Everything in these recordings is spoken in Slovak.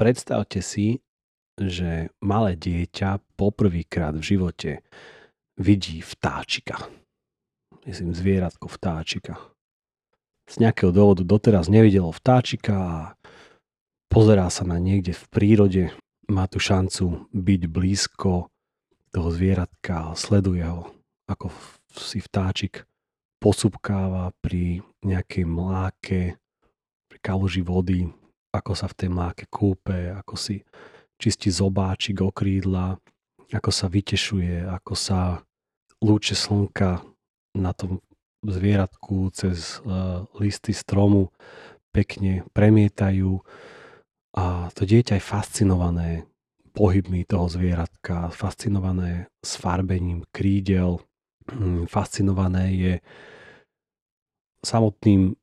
predstavte si, že malé dieťa poprvýkrát v živote vidí vtáčika. Myslím zvieratko vtáčika. Z nejakého dôvodu doteraz nevidelo vtáčika a pozerá sa na niekde v prírode, má tu šancu byť blízko toho zvieratka sleduje ho, ako si vtáčik posúbkáva pri nejakej mláke, pri kaluži vody, ako sa v tej mláke kúpe, ako si čistí zobáčik o krídla, ako sa vytešuje, ako sa lúče slnka na tom zvieratku cez uh, listy stromu pekne premietajú. A to dieťa je fascinované pohybmi toho zvieratka, fascinované sfarbením krídel, hm, fascinované je samotným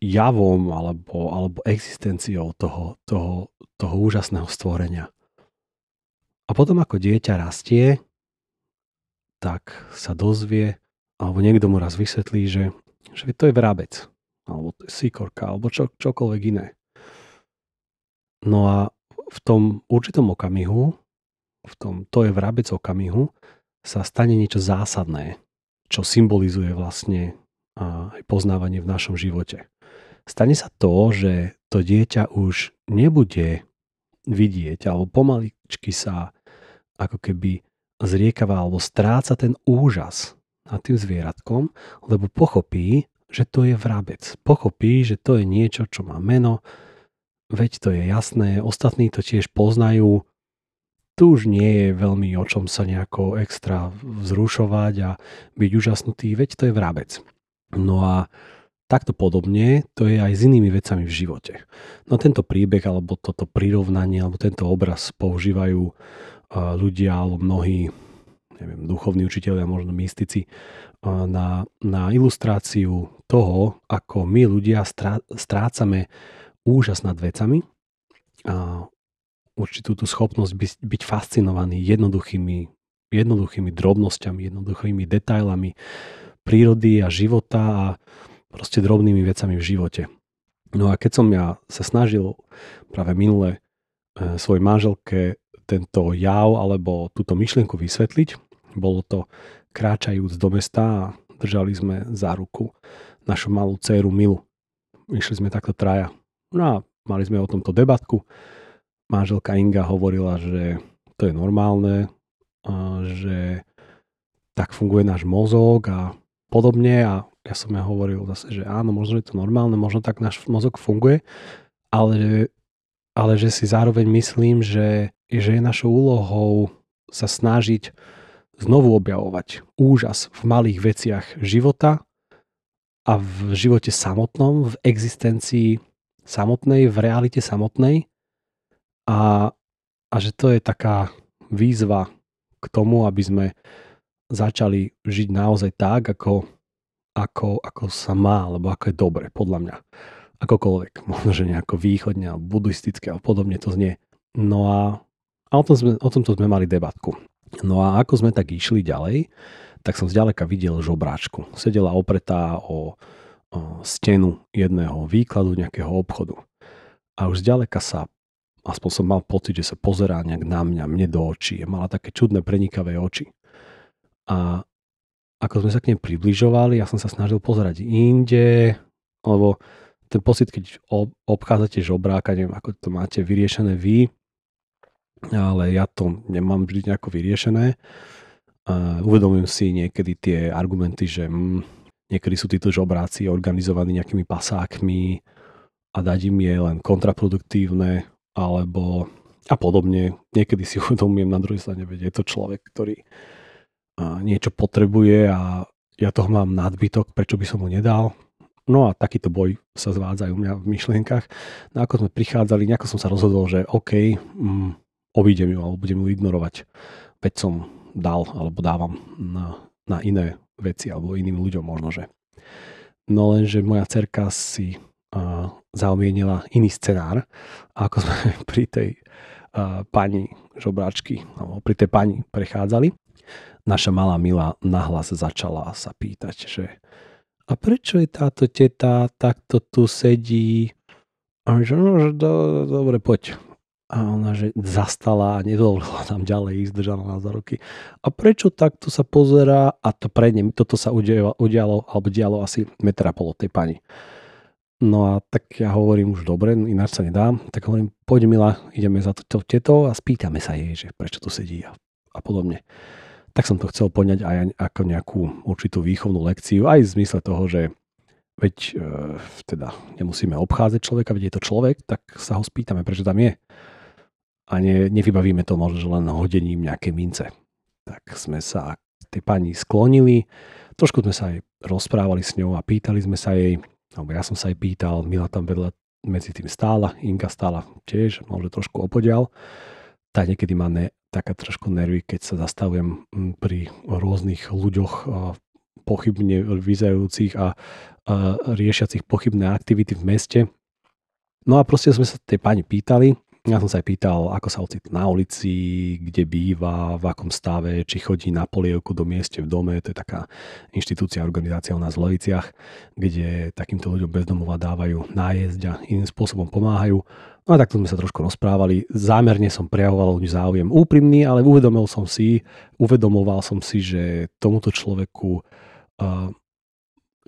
javom alebo, alebo existenciou toho, toho, toho úžasného stvorenia. A potom ako dieťa rastie, tak sa dozvie, alebo niekto mu raz vysvetlí, že, že to je vrabec, alebo to je sikorka, alebo čo, čokoľvek iné. No a v tom určitom okamihu, v tom to je vrabec okamihu, sa stane niečo zásadné, čo symbolizuje vlastne aj poznávanie v našom živote stane sa to, že to dieťa už nebude vidieť alebo pomaličky sa ako keby zriekava alebo stráca ten úžas nad tým zvieratkom, lebo pochopí, že to je vrabec. Pochopí, že to je niečo, čo má meno, veď to je jasné, ostatní to tiež poznajú, tu už nie je veľmi o čom sa nejako extra vzrušovať a byť úžasnutý, veď to je vrabec. No a Takto podobne to je aj s inými vecami v živote. No tento príbeh alebo toto prirovnanie alebo tento obraz používajú ľudia alebo mnohí neviem, duchovní učiteľia, možno mystici na, na ilustráciu toho, ako my ľudia strá, strácame úžas nad vecami a určitú tú schopnosť byť, byť fascinovaný jednoduchými, jednoduchými drobnosťami, jednoduchými detailami prírody a života a proste drobnými vecami v živote. No a keď som ja sa snažil práve minule e, svojej manželke tento jav alebo túto myšlienku vysvetliť, bolo to kráčajúc do mesta a držali sme za ruku našu malú dceru Milu. Išli sme takto traja. No a mali sme o tomto debatku. Manželka Inga hovorila, že to je normálne, že tak funguje náš mozog a podobne a ja som ja hovoril zase, že áno, možno je to normálne, možno tak náš mozog funguje, ale, ale že si zároveň myslím, že, že je našou úlohou sa snažiť znovu objavovať úžas v malých veciach života a v živote samotnom, v existencii samotnej, v realite samotnej. A, a že to je taká výzva k tomu, aby sme začali žiť naozaj tak, ako ako, ako sa má, alebo ako je dobre, podľa mňa. Akokoľvek, možno, že nejako východne, alebo buddhistické, alebo podobne to znie. No a, a o, tom sme, o tomto sme mali debatku. No a ako sme tak išli ďalej, tak som zďaleka videl žobráčku. Sedela opretá o, o stenu jedného výkladu nejakého obchodu. A už zďaleka sa, aspoň som mal pocit, že sa pozerá nejak na mňa, mne do očí. Mala také čudné prenikavé oči. A ako sme sa k nej približovali, ja som sa snažil pozerať inde, lebo ten pocit, keď obchádzate žobráka, neviem, ako to máte vyriešené vy, ale ja to nemám vždy nejako vyriešené. Uh, uvedomujem si niekedy tie argumenty, že mm, niekedy sú títo žobráci organizovaní nejakými pasákmi a dať im je len kontraproduktívne, alebo a podobne. Niekedy si uvedomujem na druhej strane, veď je to človek, ktorý niečo potrebuje a ja toho mám nadbytok, prečo by som mu nedal. No a takýto boj sa zvádzajú u mňa v myšlienkach. No ako sme prichádzali, nejako som sa rozhodol, že OK, mm, obídem ju alebo budem ju ignorovať. Veď som dal alebo dávam na, na iné veci alebo iným ľuďom možno, že. No lenže moja cerka si uh, zaumienila iný scenár ako sme pri tej uh, pani žobráčky, alebo pri tej pani prechádzali, naša malá Mila nahlas začala sa pýtať, že a prečo je táto teta takto tu sedí? A že no, že do, dobre, poď. A ona, že zastala a nedovolila nám ďalej ísť, držala nás za ruky. A prečo takto sa pozerá? A to pred ním, toto sa udialo, udialo alebo dialo asi metra pol tej pani. No a tak ja hovorím už dobre, ináč sa nedá. Tak hovorím, poď Mila, ideme za to teto a spýtame sa jej, že prečo tu sedí a, a podobne. Tak som to chcel poňať aj ako nejakú určitú výchovnú lekciu, aj v zmysle toho, že veď e, teda nemusíme obchádzať človeka, veď je to človek, tak sa ho spýtame, prečo tam je a ne, nevybavíme to možno len hodením nejaké mince. Tak sme sa tej pani sklonili, trošku sme sa aj rozprávali s ňou a pýtali sme sa jej, alebo ja som sa jej pýtal, Mila tam vedľa medzi tým stála, Inga stála tiež, možno trošku opodial. Tá niekedy má ne, taká trošku nervy, keď sa zastavujem pri rôznych ľuďoch pochybne vyzerajúcich a, a riešiacich pochybné aktivity v meste. No a proste sme sa tej pani pýtali, ja som sa aj pýtal, ako sa ocitl na ulici, kde býva, v akom stave, či chodí na polievku do mieste v dome. To je taká inštitúcia, organizácia u nás v Leviciach, kde takýmto ľuďom bezdomova dávajú nájsť a iným spôsobom pomáhajú. No a takto sme sa trošku rozprávali. Zámerne som prejavoval ľudí záujem úprimný, ale uvedomil som si, uvedomoval som si, že tomuto človeku uh,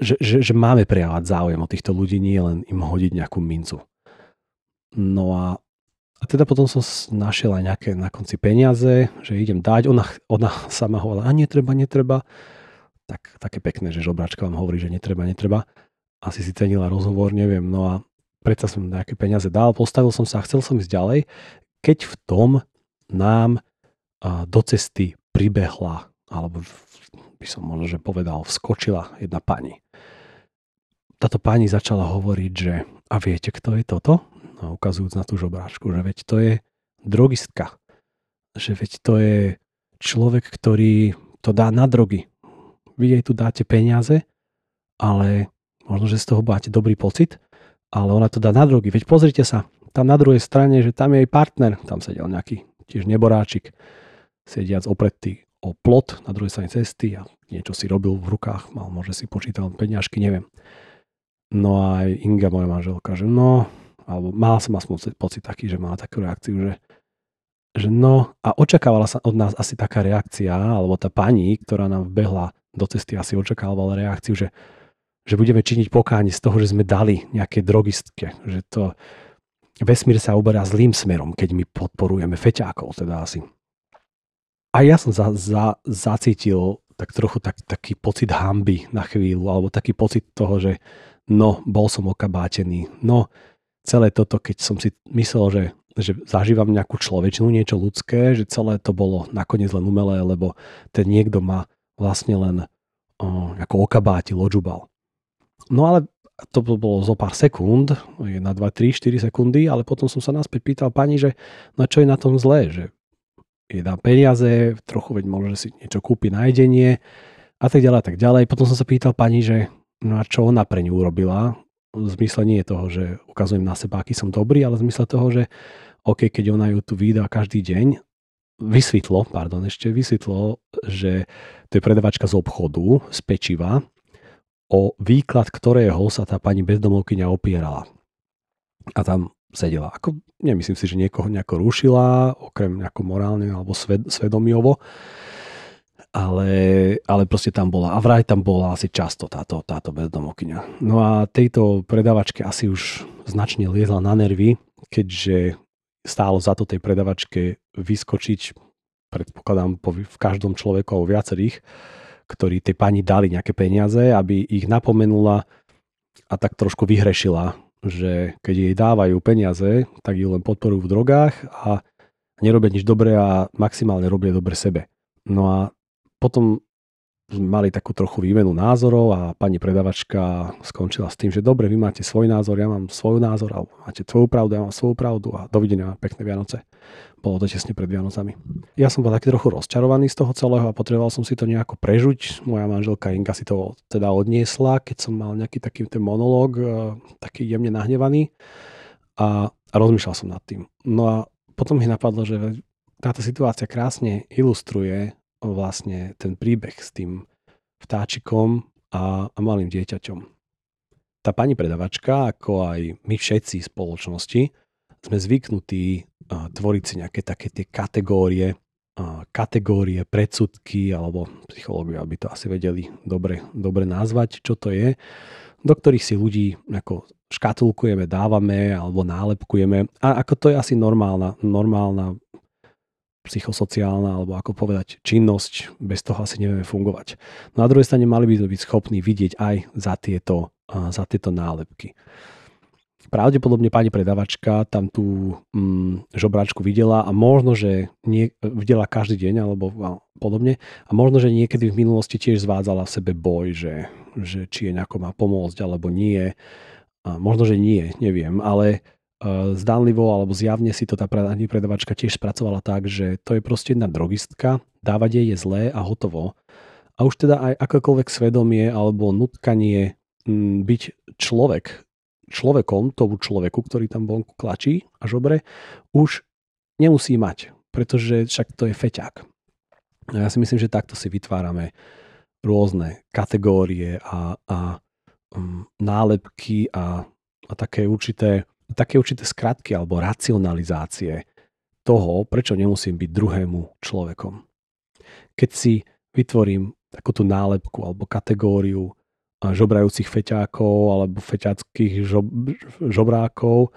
že, že, že máme prejavovať záujem o týchto ľudí, nie len im hodiť nejakú mincu. No a a teda potom som našiel aj nejaké na konci peniaze, že idem dať. Ona, ona sama hovorila, a netreba, netreba. Tak, také pekné, že žobračka vám hovorí, že netreba, netreba. Asi si cenila rozhovor, neviem. No a predsa som nejaké peniaze dal, postavil som sa a chcel som ísť ďalej, keď v tom nám do cesty pribehla, alebo by som možno, že povedal, vskočila jedna pani. Táto pani začala hovoriť, že a viete, kto je toto? A ukazujúc na tú žobráčku, že veď to je drogistka, že veď to je človek, ktorý to dá na drogy. Vy jej tu dáte peniaze, ale možno, že z toho máte dobrý pocit, ale ona to dá na drogy. Veď pozrite sa, tam na druhej strane, že tam je jej partner, tam sedel nejaký tiež neboráčik, sediac opretý o plot na druhej strane cesty a niečo si robil v rukách, mal, možno si počítal peňažky, neviem. No a Inga, moja manželka, že no, alebo mal som aspoň pocit taký, že mala takú reakciu, že, že no a očakávala sa od nás asi taká reakcia, alebo tá pani, ktorá nám vbehla do cesty, asi očakávala reakciu, že, že budeme činiť pokáni z toho, že sme dali nejaké drogistke, že to vesmír sa uberá zlým smerom, keď my podporujeme feťákov, teda asi. A ja som za, za, zacítil tak trochu tak, taký pocit hamby na chvíľu, alebo taký pocit toho, že no, bol som okabátený, no, celé toto, keď som si myslel, že, že zažívam nejakú človečnú, niečo ľudské, že celé to bolo nakoniec len umelé, lebo ten niekto ma vlastne len o, ako okabátil, odžubal. No ale to bolo zo pár sekúnd, 1, 2, 3, 4 sekundy, ale potom som sa naspäť pýtal pani, že no čo je na tom zlé, že je dá peniaze, trochu veď možno, že si niečo kúpi na jedenie a tak ďalej a tak ďalej. Potom som sa pýtal pani, že no a čo ona pre ňu urobila, v zmysle nie toho, že ukazujem na seba, aký som dobrý, ale v zmysle toho, že OK, keď ona ju tu vydá každý deň, vysvetlo, pardon, ešte vysvetlo, že to je predavačka z obchodu, z pečiva, o výklad ktorého sa tá pani bezdomovkyňa opierala. A tam sedela. Ako, nemyslím si, že niekoho nejako rušila, okrem nejako morálne alebo sved, svedomiovo, ale, ale proste tam bola. A vraj tam bola asi často táto, táto bezdomovkyňa. No a tejto predavačke asi už značne liezla na nervy, keďže stálo za to tej predavačke vyskočiť, predpokladám, po, v každom človeku alebo viacerých, ktorí tej pani dali nejaké peniaze, aby ich napomenula a tak trošku vyhrešila, že keď jej dávajú peniaze, tak ju len podporujú v drogách a nerobia nič dobré a maximálne robia dobre sebe. No a potom mali takú trochu výmenu názorov a pani predavačka skončila s tým, že dobre, vy máte svoj názor, ja mám svoj názor, alebo máte tvoju pravdu, ja mám svoju pravdu a dovidenia, pekné Vianoce. Bolo to tesne pred Vianocami. Ja som bol taký trochu rozčarovaný z toho celého a potreboval som si to nejako prežuť. Moja manželka Inga si to teda odniesla, keď som mal nejaký taký ten monológ, e, taký jemne nahnevaný a rozmýšľal som nad tým. No a potom mi napadlo, že táto situácia krásne ilustruje vlastne ten príbeh s tým vtáčikom a, a malým dieťaťom. Tá pani predavačka, ako aj my všetci spoločnosti, sme zvyknutí tvoriť si nejaké také tie kategórie, kategórie, predsudky, alebo psychológovia by to asi vedeli dobre, dobre nazvať, čo to je, do ktorých si ľudí ako škatulkujeme, dávame alebo nálepkujeme. A ako to je asi normálna, normálna psychosociálna, alebo ako povedať, činnosť, bez toho asi nevieme fungovať. No a druhej strane mali by sme byť schopní vidieť aj za tieto, za tieto nálepky. Pravdepodobne pani predavačka tam tú mm, žobračku videla a možno, že nie, videla každý deň alebo podobne a možno, že niekedy v minulosti tiež zvádzala v sebe boj, že, že či je nejako má pomôcť alebo nie. A možno, že nie, neviem, ale zdánlivo alebo zjavne si to tá predavačka tiež spracovala tak, že to je proste jedna drogistka, dávať jej je zlé a hotovo. A už teda aj akékoľvek svedomie alebo nutkanie mm, byť človek človekom, tomu človeku, ktorý tam vonku klačí a žobre, už nemusí mať, pretože však to je feťák. A ja si myslím, že takto si vytvárame rôzne kategórie a, a um, nálepky a, a také, určité, také určité skratky alebo racionalizácie toho, prečo nemusím byť druhému človekom. Keď si vytvorím takúto nálepku alebo kategóriu žobrajúcich feťákov alebo feťackých žob, žobrákov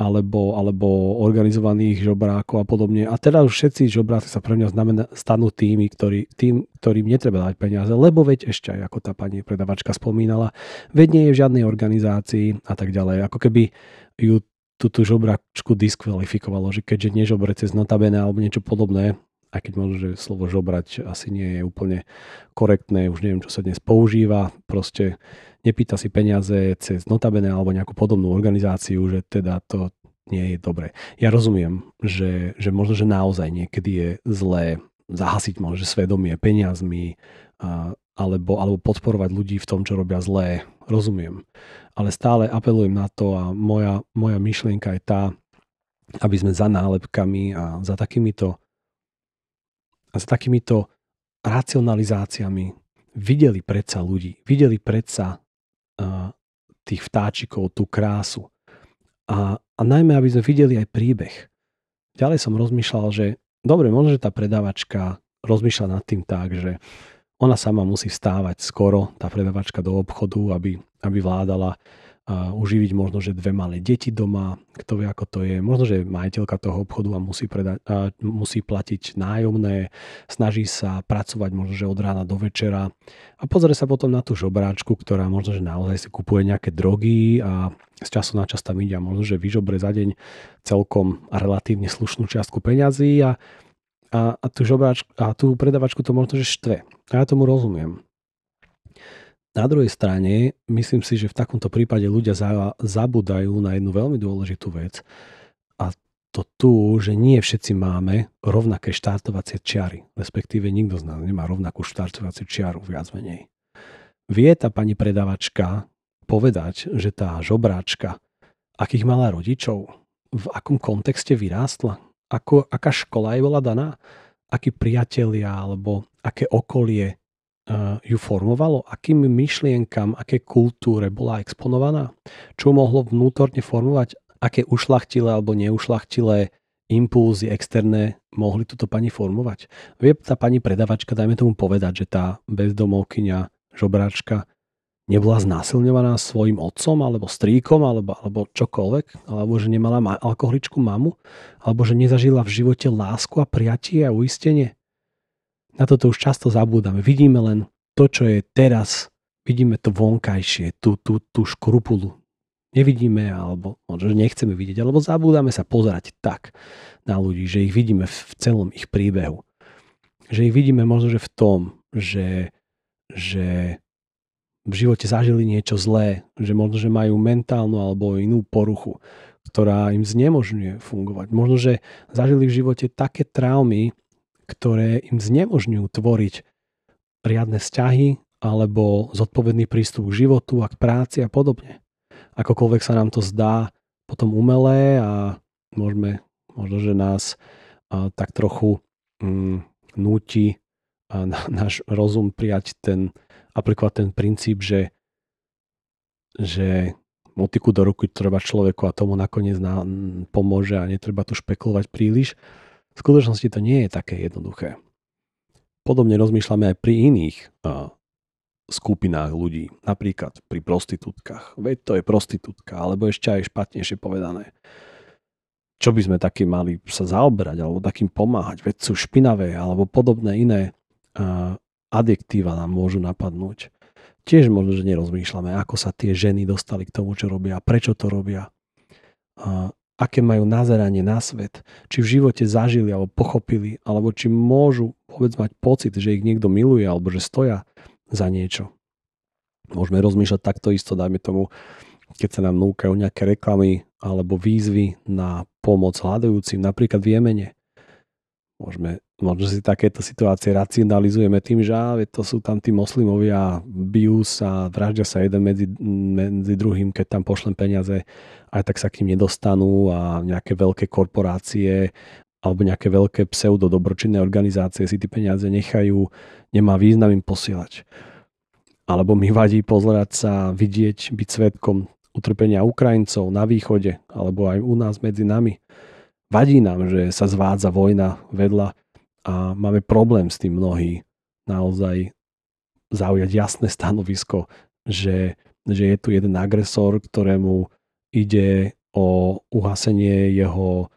alebo, alebo organizovaných žobrákov a podobne. A teda už všetci žobráci sa pre mňa znamená, stanú tými, ktorý, tým, ktorým netreba dať peniaze, lebo veď ešte aj ako tá pani predavačka spomínala, veď nie je v žiadnej organizácii a tak ďalej. Ako keby ju túto žobračku diskvalifikovalo, že keďže nežobre cez notabene alebo niečo podobné, aj keď možno, že slovo žobrať asi nie je úplne korektné, už neviem, čo sa dnes používa, proste nepýta si peniaze cez notabene alebo nejakú podobnú organizáciu, že teda to nie je dobré. Ja rozumiem, že, že možno, že naozaj niekedy je zlé zahasiť možno, že svedomie peniazmi a, alebo, alebo podporovať ľudí v tom, čo robia zlé. Rozumiem. Ale stále apelujem na to a moja, moja myšlienka je tá, aby sme za nálepkami a za takýmito a s takýmito racionalizáciami videli predsa ľudí, videli predsa uh, tých vtáčikov, tú krásu. A, a najmä, aby sme videli aj príbeh. Ďalej som rozmýšľal, že dobre, možno, že tá predávačka rozmýšľa nad tým tak, že ona sama musí vstávať skoro, tá predavačka do obchodu, aby, aby vládala uživiť možno, že dve malé deti doma, kto vie, ako to je. Možno, že majiteľka toho obchodu a musí, predať, a musí platiť nájomné, snaží sa pracovať možno, že od rána do večera a pozrie sa potom na tú žobráčku, ktorá možno, že naozaj si kupuje nejaké drogy a z času na čas tam ide a možno, že vyžobre za deň celkom relatívne slušnú čiastku peňazí a, a, a, tú žobráčku, a tú predavačku to možno, že štve. A ja tomu rozumiem. Na druhej strane, myslím si, že v takomto prípade ľudia zabudajú na jednu veľmi dôležitú vec. A to tu, že nie všetci máme rovnaké štartovacie čiary, respektíve nikto z nás nemá rovnakú štartovaciu čiaru, viac menej. Vie tá pani predavačka povedať, že tá žobráčka, akých mala rodičov, v akom kontexte vyrástla, ako, aká škola jej bola daná, akí priatelia alebo aké okolie ju formovalo, akým myšlienkam, aké kultúre bola exponovaná, čo mohlo vnútorne formovať, aké ušlachtilé alebo neušlachtilé impulzy externé mohli túto pani formovať. Vie tá pani predavačka, dajme tomu povedať, že tá bezdomovkyňa, žobráčka nebola znásilňovaná svojim otcom alebo strýkom alebo, alebo čokoľvek, alebo že nemala ma- alkoholičku mamu, alebo že nezažila v živote lásku a prijatie a uistenie. Na toto už často zabúdame. Vidíme len to, čo je teraz. Vidíme to vonkajšie, tú, tú, tú škrupulu. Nevidíme, alebo možno, nechceme vidieť, alebo zabúdame sa pozerať tak na ľudí, že ich vidíme v celom ich príbehu. Že ich vidíme možno, že v tom, že, že v živote zažili niečo zlé, že možno, že majú mentálnu alebo inú poruchu, ktorá im znemožňuje fungovať. Možno, že zažili v živote také traumy, ktoré im znemožňujú tvoriť riadne vzťahy alebo zodpovedný prístup k životu a k práci a podobne. Akokoľvek sa nám to zdá potom umelé a môžeme, možno, že nás a, tak trochu mm, núti a na, náš rozum prijať ten, aplikovať ten princíp, že, že motiku do ruky treba človeku a tomu nakoniec na, pomôže a netreba tu špekulovať príliš. V skutočnosti to nie je také jednoduché. Podobne rozmýšľame aj pri iných uh, skupinách ľudí, napríklad pri prostitútkach. Veď to je prostitútka, alebo ešte aj špatnejšie povedané. Čo by sme takým mali sa zaoberať, alebo takým pomáhať? Veď sú špinavé, alebo podobné iné uh, adjektíva nám môžu napadnúť tiež možno, že nerozmýšľame, ako sa tie ženy dostali k tomu, čo robia, prečo to robia, a aké majú nazeranie na svet, či v živote zažili alebo pochopili, alebo či môžu vôbec mať pocit, že ich niekto miluje alebo že stoja za niečo. Môžeme rozmýšľať takto isto, dajme tomu, keď sa nám núkajú nejaké reklamy alebo výzvy na pomoc hľadajúcim, napríklad v Jemene. Môžeme možno si takéto situácie racionalizujeme tým, že á, to sú tam tí moslimovia, bijú sa, vraždia sa jeden medzi, medzi druhým, keď tam pošlem peniaze, aj tak sa k ním nedostanú a nejaké veľké korporácie alebo nejaké veľké pseudo dobročinné organizácie si tie peniaze nechajú, nemá význam im posielať. Alebo mi vadí pozerať sa, vidieť, byť svetkom utrpenia Ukrajincov na východe, alebo aj u nás medzi nami. Vadí nám, že sa zvádza vojna vedľa a máme problém s tým mnohí naozaj zaujať jasné stanovisko, že, že je tu jeden agresor, ktorému ide o uhasenie jeho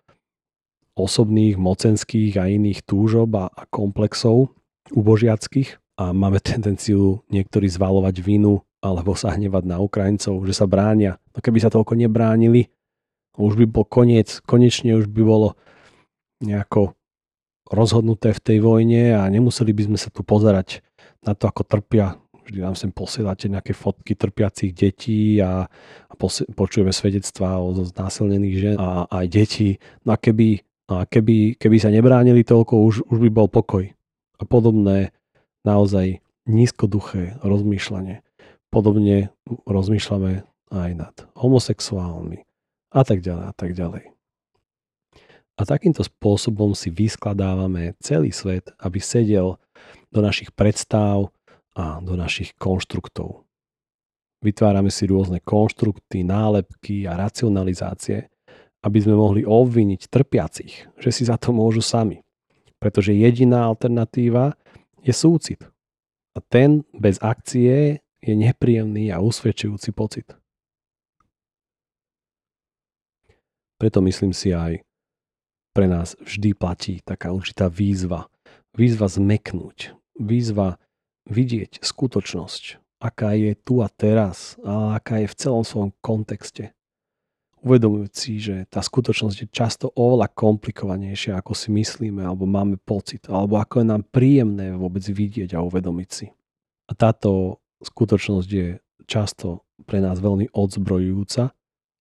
osobných, mocenských a iných túžob a, a komplexov ubožiackých a máme tendenciu niektorí zvalovať vinu alebo sa hnevať na Ukrajincov, že sa bránia. No keby sa toľko nebránili, už by bol koniec, konečne už by bolo nejako rozhodnuté v tej vojne a nemuseli by sme sa tu pozerať na to, ako trpia. Vždy nám sem posielate nejaké fotky trpiacich detí a, a posi- počujeme svedectvá o znásilnených žen a aj detí. No a keby, a keby, keby sa nebránili toľko, už, už by bol pokoj. A podobné naozaj nízkoduché rozmýšľanie. Podobne rozmýšľame aj nad homosexuálmi a tak ďalej a tak ďalej. A takýmto spôsobom si vyskladávame celý svet, aby sedel do našich predstav a do našich konštruktov. Vytvárame si rôzne konštrukty, nálepky a racionalizácie, aby sme mohli obviniť trpiacich, že si za to môžu sami. Pretože jediná alternatíva je súcit. A ten bez akcie je nepríjemný a usvedčujúci pocit. Preto myslím si aj, pre nás vždy platí taká určitá výzva. Výzva zmeknúť. Výzva vidieť skutočnosť, aká je tu a teraz a aká je v celom svojom kontexte. Uvedomujúc si, že tá skutočnosť je často oveľa komplikovanejšia, ako si myslíme, alebo máme pocit, alebo ako je nám príjemné vôbec vidieť a uvedomiť si. A táto skutočnosť je často pre nás veľmi odzbrojujúca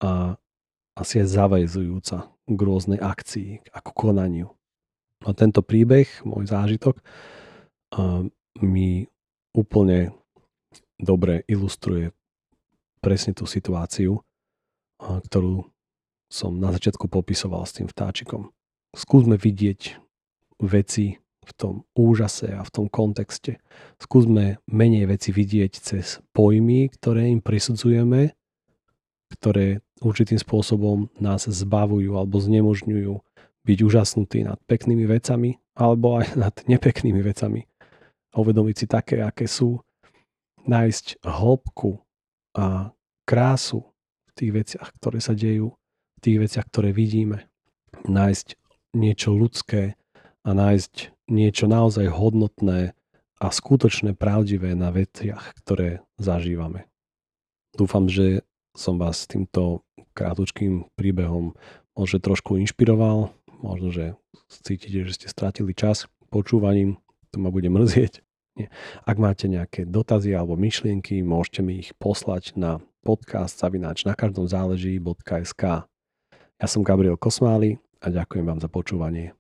a asi je zavezujúca k rôznej akcii, ako konaniu. A tento príbeh, môj zážitok, mi úplne dobre ilustruje presne tú situáciu, ktorú som na začiatku popisoval s tým vtáčikom. Skúsme vidieť veci v tom úžase a v tom kontexte. Skúsme menej veci vidieť cez pojmy, ktoré im prisudzujeme, ktoré určitým spôsobom nás zbavujú alebo znemožňujú byť úžasnutí nad peknými vecami alebo aj nad nepeknými vecami. Uvedomiť si také, aké sú, nájsť hĺbku a krásu v tých veciach, ktoré sa dejú, v tých veciach, ktoré vidíme. Nájsť niečo ľudské a nájsť niečo naozaj hodnotné a skutočné pravdivé na veciach, ktoré zažívame. Dúfam, že som vás týmto krátučkým príbehom možno trošku inšpiroval, možno, že cítite, že ste stratili čas počúvaním, to ma bude mrzieť. Nie. Ak máte nejaké dotazy alebo myšlienky, môžete mi ich poslať na podcast zavináč na každom záleží.sk. Ja som Gabriel Kosmály a ďakujem vám za počúvanie.